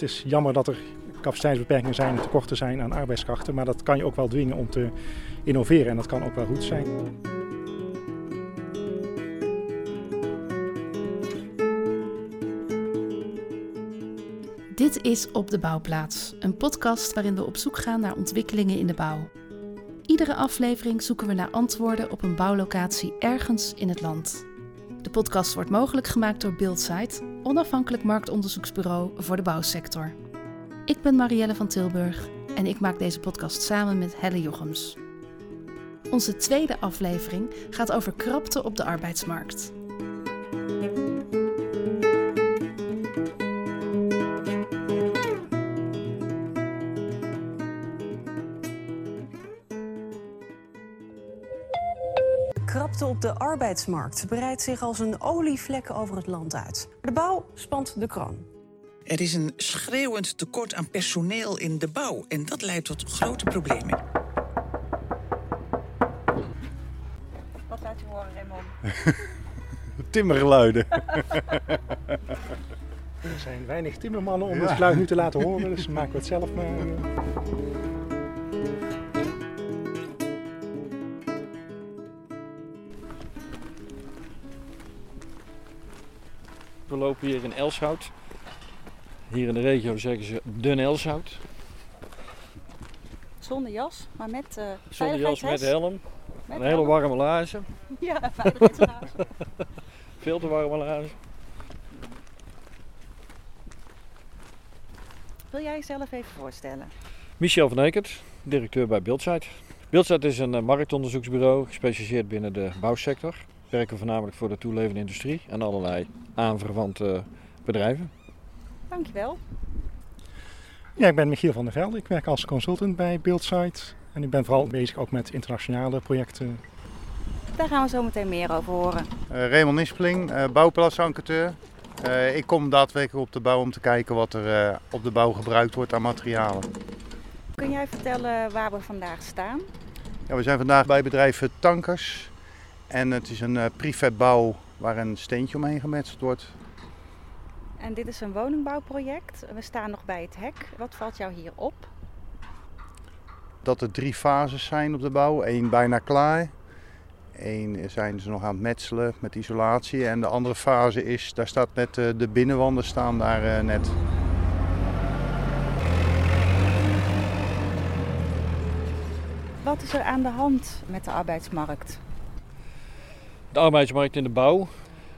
het is jammer dat er capaciteitsbeperkingen zijn en tekorten zijn aan arbeidskrachten. Maar dat kan je ook wel dwingen om te innoveren en dat kan ook wel goed zijn. Dit is Op de Bouwplaats, een podcast waarin we op zoek gaan naar ontwikkelingen in de bouw. Iedere aflevering zoeken we naar antwoorden op een bouwlocatie ergens in het land. De podcast wordt mogelijk gemaakt door Buildsite, onafhankelijk marktonderzoeksbureau voor de bouwsector. Ik ben Marielle van Tilburg en ik maak deze podcast samen met Helle Jochems. Onze tweede aflevering gaat over krapte op de arbeidsmarkt. Krapte op de arbeidsmarkt breidt zich als een olievlek over het land uit. De bouw spant de kroon. Er is een schreeuwend tekort aan personeel in de bouw en dat leidt tot grote problemen. Wat laat je horen, Raymond? Timmergeluiden. er zijn weinig timmermannen om het geluid nu te laten horen, dus maken we het zelf maar. We lopen hier in Elshout. Hier in de regio zeggen ze Den Elshout. Zonder jas, maar met eh Zonder jas met helm. Met Een hele warme laarzen. Ja, veiligheidsrazen. Veel te warme laarzen. Wil jij jezelf even voorstellen? Michel van Ekert, directeur bij Buildsite. Buildsite is een eh, marktonderzoeksbureau gespecialiseerd binnen de bouwsector. We werken voornamelijk voor de toelevende industrie en allerlei aanverwante bedrijven. Dankjewel. Ja, ik ben Michiel van der Velde. Ik werk als consultant bij Buildsite. En ik ben vooral bezig ook met internationale projecten. Daar gaan we zo meteen meer over horen. Eh Raymond Nispeling, eh bouwplaatsenquêteur. Eh, ik kom daadwerkelijk op de bouw om te kijken wat er eh, op de bouw gebruikt wordt aan materialen. Kun jij vertellen waar we vandaag staan? Ja, we zijn vandaag bij bedrijf Tankers. En het is een eh prefab-bouw waar een steentje omheen gemetseld wordt. En dit is een woningbouwproject. We staan nog bij het hek. Wat valt jou hier op? Dat er drie fases zijn op de bouw. Eén bijna klaar. Eén zijn ze nog aan het metselen met isolatie. En de andere fase is, daar staat net eh, de binnenwanden staan daar eh, net. Wat is er aan de hand met de arbeidsmarkt? De arbeidsmarkt in de bouw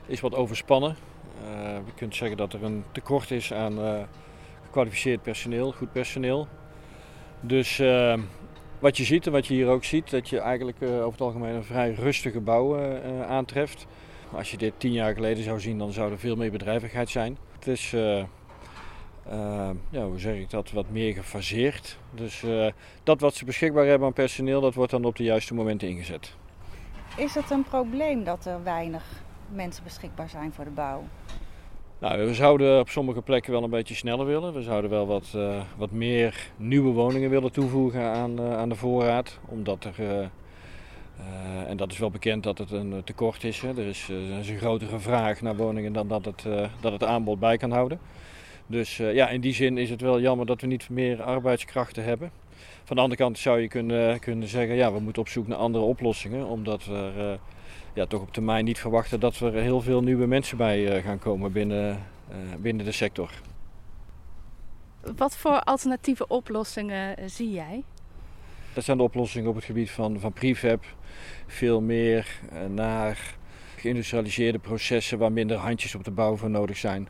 is wat overspannen. Eh, je kunt zeggen dat er een tekort is aan eh, gekwalificeerd personeel, goed personeel. Dus eh, wat je ziet en wat je hier ook ziet, dat je eigenlijk over het algemeen een vrij rustige bouw aantreft. Als je dit tien jaar geleden zou zien, dan zou er veel meer bedrijvigheid zijn. Het is, ja, hoe zeg ik dat, wat meer gefaseerd. Dus dat wat ze beschikbaar hebben aan personeel, dat wordt dan op de juiste momenten ingezet. Is het een probleem dat er weinig mensen beschikbaar zijn voor de bouw? Nou, we zouden op sommige plekken wel een beetje sneller willen. We zouden wel wat, eh, wat meer nieuwe woningen willen toevoegen aan, eh, aan de voorraad. Omdat er, eh, en dat is wel bekend dat het een tekort is. Hè. Er, is er is een grotere vraag naar woningen dan dat het, dat het aanbod bij kan houden. Dus ja, in die zin is het wel jammer dat we niet meer arbeidskrachten hebben. Van de andere kant zou je kunnen, kunnen zeggen, ja, we moeten op zoek naar andere oplossingen. Omdat we eh, ja, toch op termijn niet verwachten dat er heel veel nieuwe mensen bij eh, gaan komen binnen, eh, binnen de sector. Wat voor alternatieve oplossingen zie jij? Dat zijn de oplossingen op het gebied van, van prefab. Veel meer naar geïndustrialiseerde processen waar minder handjes op de bouw voor nodig zijn.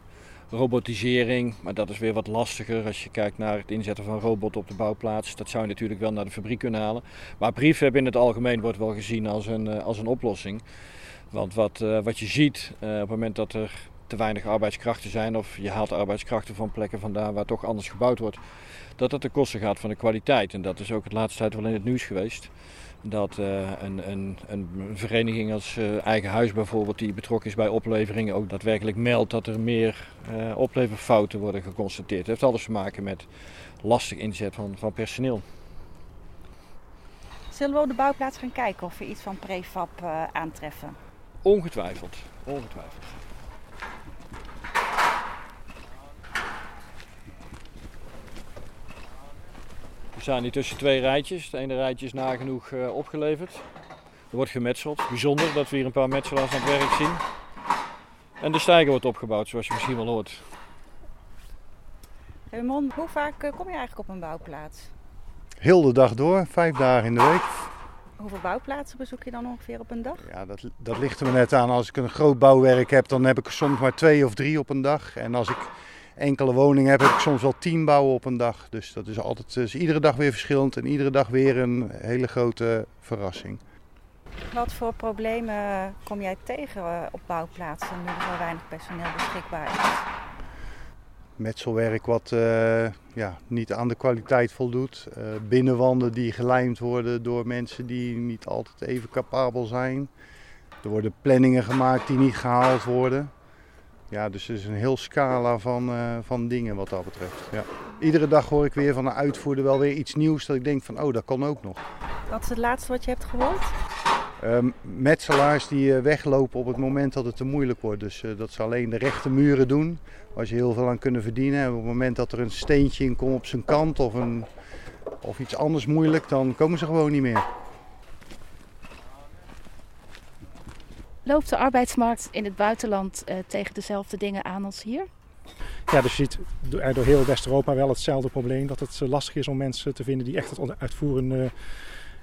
Robotisering, maar dat is weer wat lastiger als je kijkt naar het inzetten van robot op de bouwplaats. Dat zou je natuurlijk wel naar de fabriek kunnen halen. Maar prefab in het algemeen wordt wel gezien als een, eh, als een oplossing. Want wat, eh, wat je ziet eh, op het moment dat er te weinig arbeidskrachten zijn, of je haalt arbeidskrachten van plekken vandaan waar toch anders gebouwd wordt, dat dat de kosten gaat van de kwaliteit. En dat is ook het laatste tijd wel in het nieuws geweest. Dat eh, een, een, een vereniging als eh, Eigen Huis bijvoorbeeld, die betrokken is bij opleveringen, ook daadwerkelijk meldt dat er meer eh, opleverfouten worden geconstateerd. Het heeft alles te maken met lastig inzet van, van personeel. Zullen we op de bouwplaats gaan kijken of we iets van prefab aantreffen? Ongetwijfeld, ongetwijfeld. We staan hier tussen twee rijtjes. Het ene rijtje is nagenoeg uh, opgeleverd. Er wordt gemetseld. Bijzonder dat we hier een paar metselaars aan het werk zien. En de stijger wordt opgebouwd, zoals je misschien wel hoort. Raymond, hoe vaak kom je eigenlijk op een bouwplaats? Heel de dag door, vijf dagen in de week. Hoeveel bouwplaatsen bezoek je dan ongeveer op een dag? Ja, dat, dat ligt er me net aan. Als ik een groot bouwwerk heb, dan heb ik er soms maar twee of drie op een dag. En als ik enkele woningen heb, heb ik soms wel tien bouwen op een dag. Dus dat is altijd is iedere dag weer verschillend en iedere dag weer een hele grote verrassing. Wat voor problemen kom jij tegen eh, op bouwplaatsen nu er zo weinig personeel beschikbaar is? metselwerk wat uh, ja, niet aan de kwaliteit voldoet. Uh, binnenwanden die gelijmd worden door mensen die niet altijd even capabel zijn. Er worden planningen gemaakt die niet gehaald worden. Ja, dus er is een heel scala van, uh, van dingen wat dat betreft. Ja. Iedere dag hoor ik weer van een uitvoerder wel weer iets nieuws dat ik denk van oh, dat kan ook nog. Wat is het laatste wat je hebt gehoord? Um, metselaars die weglopen op het moment dat het te moeilijk wordt. Dus uh, dat ze alleen de rechte muren doen, waar ze heel veel aan kunnen verdienen. En op het moment dat er een steentje in komt op zijn kant of, een, of iets anders moeilijk, dan komen ze gewoon niet meer. Loopt de arbeidsmarkt in het buitenland uh, tegen dezelfde dingen aan als hier? Ja, dus je ziet door heel West-Europa wel hetzelfde probleem. Dat het lastig is om mensen te vinden die echt het uitvoerende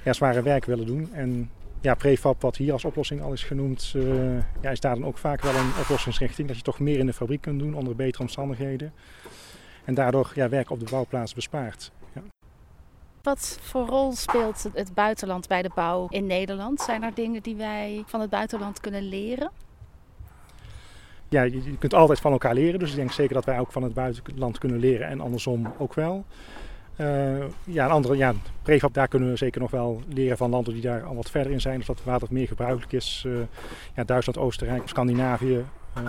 zware werk willen doen. En ja, prefab, wat hier als oplossing al is genoemd, uh, ja, is daar dan ook vaak wel een oplossingsrichting. Dat je toch meer in de fabriek kunt doen onder betere omstandigheden. En daardoor ja, werk op de bouwplaats bespaart. Wat voor rol speelt het buitenland bij de bouw in Nederland? Zijn er dingen die wij van het buitenland kunnen leren? Ja, je kunt altijd van elkaar leren. Dus ik denk zeker dat wij ook van het buitenland kunnen leren en andersom ook wel. Uh, ja, een andere, ja, prefab, daar kunnen we zeker nog wel leren van landen die daar al wat verder in zijn. Dus dat waar dat meer gebruikelijk is. Uh, ja, Duitsland, Oostenrijk, Scandinavië, uh,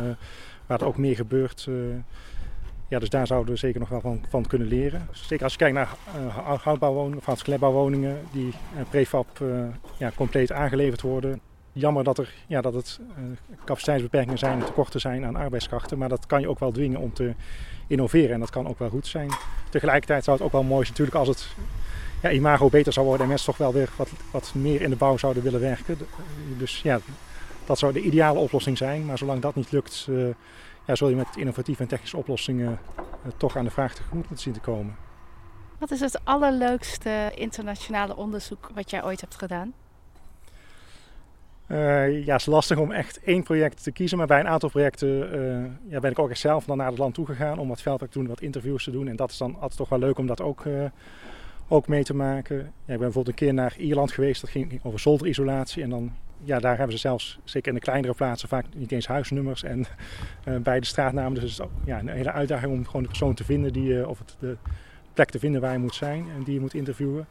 waar het ook meer gebeurt. Ja, dus daar zouden we zeker nog wel van, van kunnen leren. Zeker als je kijkt naar houtbouwwoningen of klepbouwwoningen die prefab ja, compleet aangeleverd worden. Jammer dat, er, ja, dat het capaciteitsbeperkingen zijn en tekorten zijn aan arbeidskrachten. Maar dat kan je ook wel dwingen om te innoveren. En dat kan ook wel goed zijn. Tegelijkertijd zou het ook wel mooi zijn natuurlijk als het ja, imago beter zou worden en mensen toch wel weer wat, wat meer in de bouw zouden willen werken. Dus ja, dat zou de ideale oplossing zijn. Maar zolang dat niet lukt, uh, ja, zul je met innovatieve en technische oplossingen uh, toch aan de vraag tegemoet moeten zien te komen. Wat is het allerleukste internationale onderzoek wat jij ooit hebt gedaan? Uh, ja, het is lastig om echt één project te kiezen, maar bij een aantal projecten uh, ja, ben ik ook echt zelf dan naar het land toe gegaan om wat veldwerk te doen, wat interviews te doen. En dat is dan altijd toch wel leuk om dat ook, uh, ook mee te maken. Ja, ik ben bijvoorbeeld een keer naar Ierland geweest, dat ging over zolderisolatie. En dan, ja, daar hebben ze zelfs, zeker in de kleinere plaatsen, vaak niet eens huisnummers en bij de straatnamen. Dus het is ja, een hele uitdaging om gewoon de persoon te vinden, die, of het, de plek te vinden waar je moet zijn en die je moet interviewen.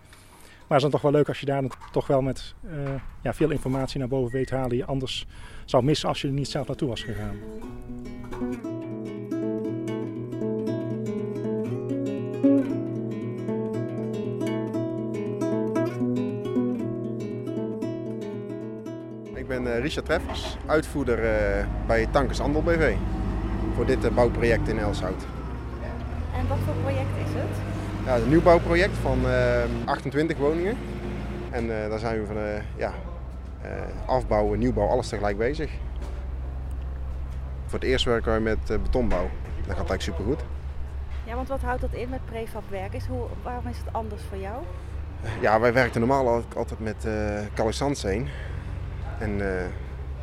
Maar het is dan toch wel leuk als je daar dan toch wel met uh, ja, veel informatie naar boven weet halen die je anders zou missen als je er niet zelf naartoe was gegaan. Ik ben uh, Richard Treffers, uitvoerder uh, bij Tankers Andel BV voor dit bouwproject in Elshout. En wat voor project is het? Ja, een nieuwbouwproject van 28 woningen. En daar zijn we van ja, afbouwen, nieuwbouw, alles tegelijk bezig. Voor het eerst werken wij met betonbouw. Dat gaat eigenlijk supergoed. Ja, want wat houdt dat in met prefab werk? Is hoe, waarom is het anders voor jou? Ja, wij werkten normaal altijd met uh, calisandssteen. En, uh,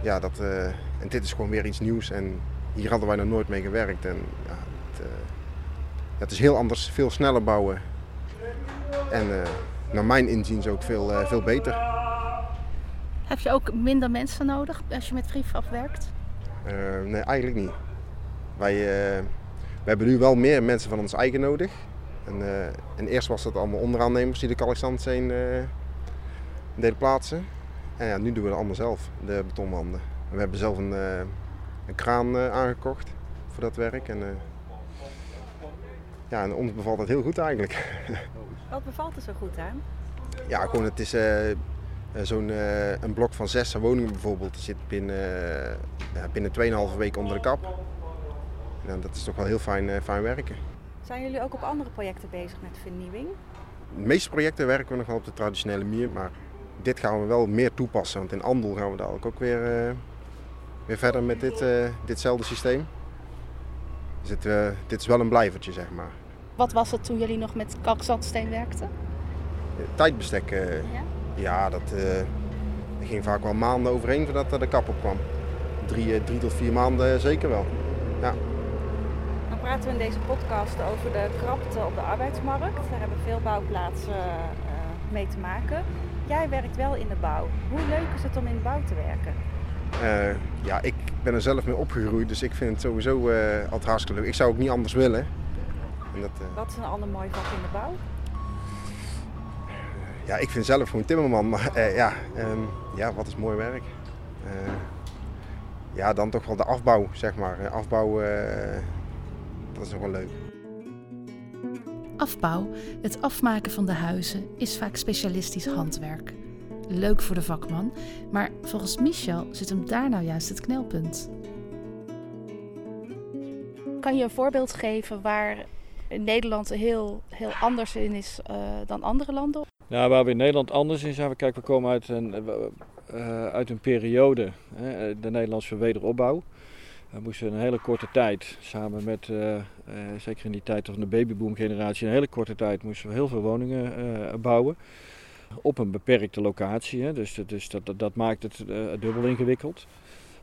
ja, dat, uh, en dit is gewoon weer iets nieuws. En hier hadden wij nog nooit mee gewerkt. En, ja, het, het is heel anders, veel sneller bouwen. En naar mijn inziens ook veel, veel beter. Heb je ook minder mensen nodig als je met prefab werkt? Nee, eigenlijk niet. Wij, we hebben nu wel meer mensen van ons eigen nodig. En, en eerst was het allemaal onderaannemers die de kalkstandsteen deden plaatsen. En ja, nu doen we het allemaal zelf, de betonwanden. we hebben zelf een, een kraan aangekocht voor dat werk. En, ja, en ons bevalt het heel goed eigenlijk. Wat bevalt er zo goed aan? Ja, gewoon het is zo'n een blok van zes woningen bijvoorbeeld. zit binnen, ja, binnen 2,5 weken onder de kap. En dat is toch wel heel fijn, fijn werken. Zijn jullie ook op andere projecten bezig met vernieuwing? de meeste projecten werken we nog wel op de traditionele manier, maar dit gaan we wel meer toepassen. Want in Andel gaan we dadelijk ook weer, uh, weer verder met dit, uh, ditzelfde systeem. Dus het, uh, dit is wel een blijvertje, zeg maar. Wat was het toen jullie nog met kalkzandsteen werkten? Tijdbestek. ja? ja, dat ging vaak wel maanden overheen voordat er de kap op kwam. Drie, drie tot vier maanden zeker wel. Ja. Dan praten we in deze podcast over de krapte op de arbeidsmarkt. Daar hebben veel bouwplaatsen mee te maken. Jij werkt wel in de bouw. Hoe leuk is het om in de bouw te werken? Uh, ja, ik ben er zelf mee opgegroeid, dus ik vind het sowieso uh, altijd hartstikke leuk. Ik zou ook niet anders willen. En dat, uh... Wat is een ander mooi vak in de bouw? ja, ik vind zelf gewoon timmerman, maar ja, um, ja, wat is mooi werk? ja, dan toch wel de afbouw, zeg maar. Afbouw, dat is nog wel leuk. Afbouw, het afmaken van de huizen, is vaak specialistisch handwerk. Leuk voor de vakman, maar volgens Michel zit hem daar nou juist het knelpunt. Kan je een voorbeeld geven waar Nederland heel, heel anders in is uh, dan andere landen? Nou, waar we in Nederland anders in zijn, we, kijk, we komen uit een, uh, uit een periode, hè, de Nederlandse wederopbouw. We moesten een hele korte tijd, samen met, uh, uh, zeker in die tijd van de babyboom generatie, een hele korte tijd moesten we heel veel woningen uh, bouwen. Op een beperkte locatie, hè. dus, dus dat, dat, dat, maakt het dubbel ingewikkeld.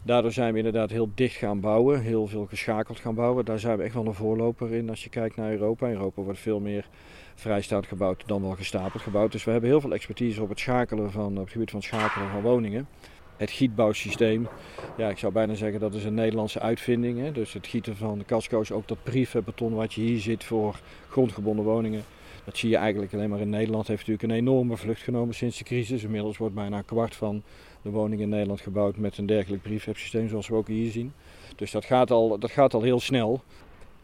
Daardoor zijn we inderdaad heel dicht gaan bouwen, heel veel geschakeld gaan bouwen. Daar zijn we echt wel een voorloper in als je kijkt naar Europa. In Europa wordt veel meer vrijstaand gebouwd dan wel gestapeld gebouwd. Dus we hebben heel veel expertise op het, schakelen van, op het gebied van het schakelen van woningen het gietbouwsysteem. Ja, ik zou bijna zeggen dat is een Nederlandse uitvinding. Hè? Dus het gieten van de casco's, ook dat prefabbeton wat je hier ziet voor grondgebonden woningen. Dat zie je eigenlijk alleen maar in Nederland. Heeft natuurlijk een enorme vlucht genomen sinds de crisis. Inmiddels wordt bijna een kwart van de woningen in Nederland gebouwd met een dergelijk prefab systeem zoals we ook hier zien. Dus dat gaat al, dat gaat al heel snel.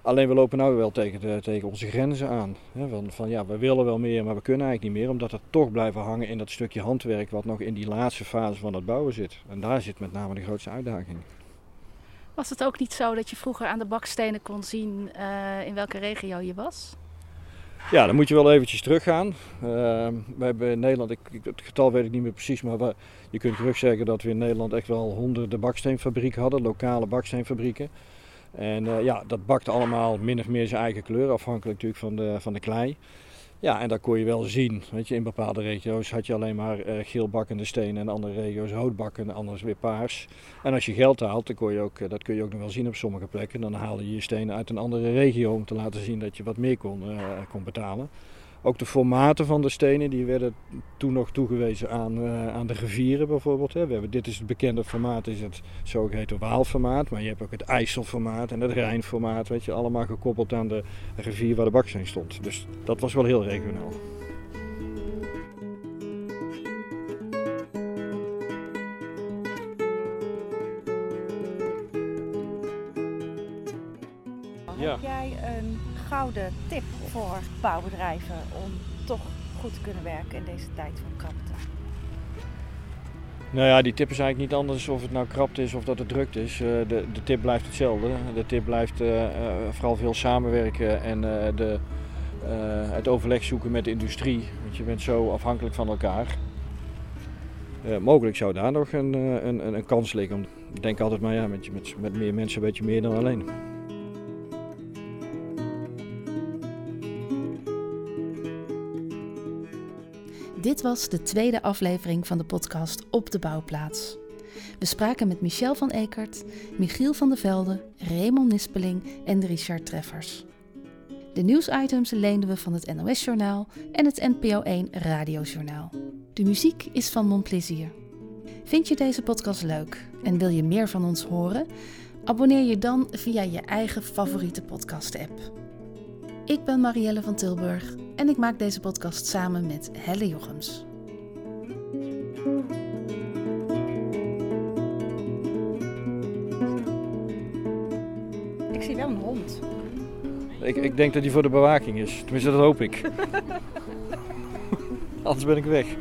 Alleen we lopen nu wel tegen, de, tegen onze grenzen aan. Van, van, ja, we willen wel meer, maar we kunnen eigenlijk niet meer. Omdat we toch blijven hangen in dat stukje handwerk wat nog in die laatste fase van het bouwen zit. En daar zit met name de grootste uitdaging. Was het ook niet zo dat je vroeger aan de bakstenen kon zien uh, in welke regio je was? Ja, dan moet je wel eventjes teruggaan. Uh, we hebben in Nederland, ik, het getal weet ik niet meer precies, maar we, je kunt terug zeggen dat we in Nederland echt wel honderden baksteenfabrieken hadden, lokale baksteenfabrieken. En uh, ja, dat bakte allemaal min of meer zijn eigen kleur, afhankelijk natuurlijk van de, van de klei. Ja, en dat kon je wel zien. Weet je, in bepaalde regio's had je alleen maar uh, geel bakkende stenen en andere regio's roodbakken, anders weer paars. En als je geld haalt, dan kon je ook, dat kun je ook nog wel zien op sommige plekken. Dan haalde je je stenen uit een andere regio om te laten zien dat je wat meer kon, kon betalen. Ook de formaten van de stenen die werden toen nog toegewezen aan, uh, aan de rivieren bijvoorbeeld. Hè. We hebben, dit is het bekende formaat, is het zogeheten Waalformaat. Maar je hebt ook het IJsselformaat en het Rijnformaat. Weet je, allemaal gekoppeld aan de rivier waar de baksteen stond. Dus dat was wel heel regionaal. Ja. Heb jij een gouden tip voor bouwbedrijven om toch goed te kunnen werken in deze tijd van krapte? Nou ja, die tip is eigenlijk niet anders of het nou krapte is of dat het drukt is. Uh, de, de tip blijft hetzelfde. De tip blijft uh, uh, vooral veel samenwerken en de, het overleg zoeken met de industrie. Want je bent zo afhankelijk van elkaar. mogelijk zou daar nog een, een, een kans liggen. Ik denk altijd maar ja, met, met, met meer mensen weet je meer dan alleen. Dit was de tweede aflevering van de podcast Op de Bouwplaats. We spraken met Michel van Ekert, Michiel van der Velde, Raymond Nispeling en Richard Treffers. De nieuwsitems leenden we van het NOS-journaal en het NPO 1 radiojournaal. De muziek is van Montplaisir. Vind je deze podcast leuk en wil je meer van ons horen? Abonneer je dan via je eigen favoriete podcast-app. Ik ben Marielle van Tilburg en ik maak deze podcast samen met Helle Jochems. Ik zie wel een hond. Ik, ik denk dat die voor de bewaking is. Tenminste, dat hoop ik. Anders ben ik weg.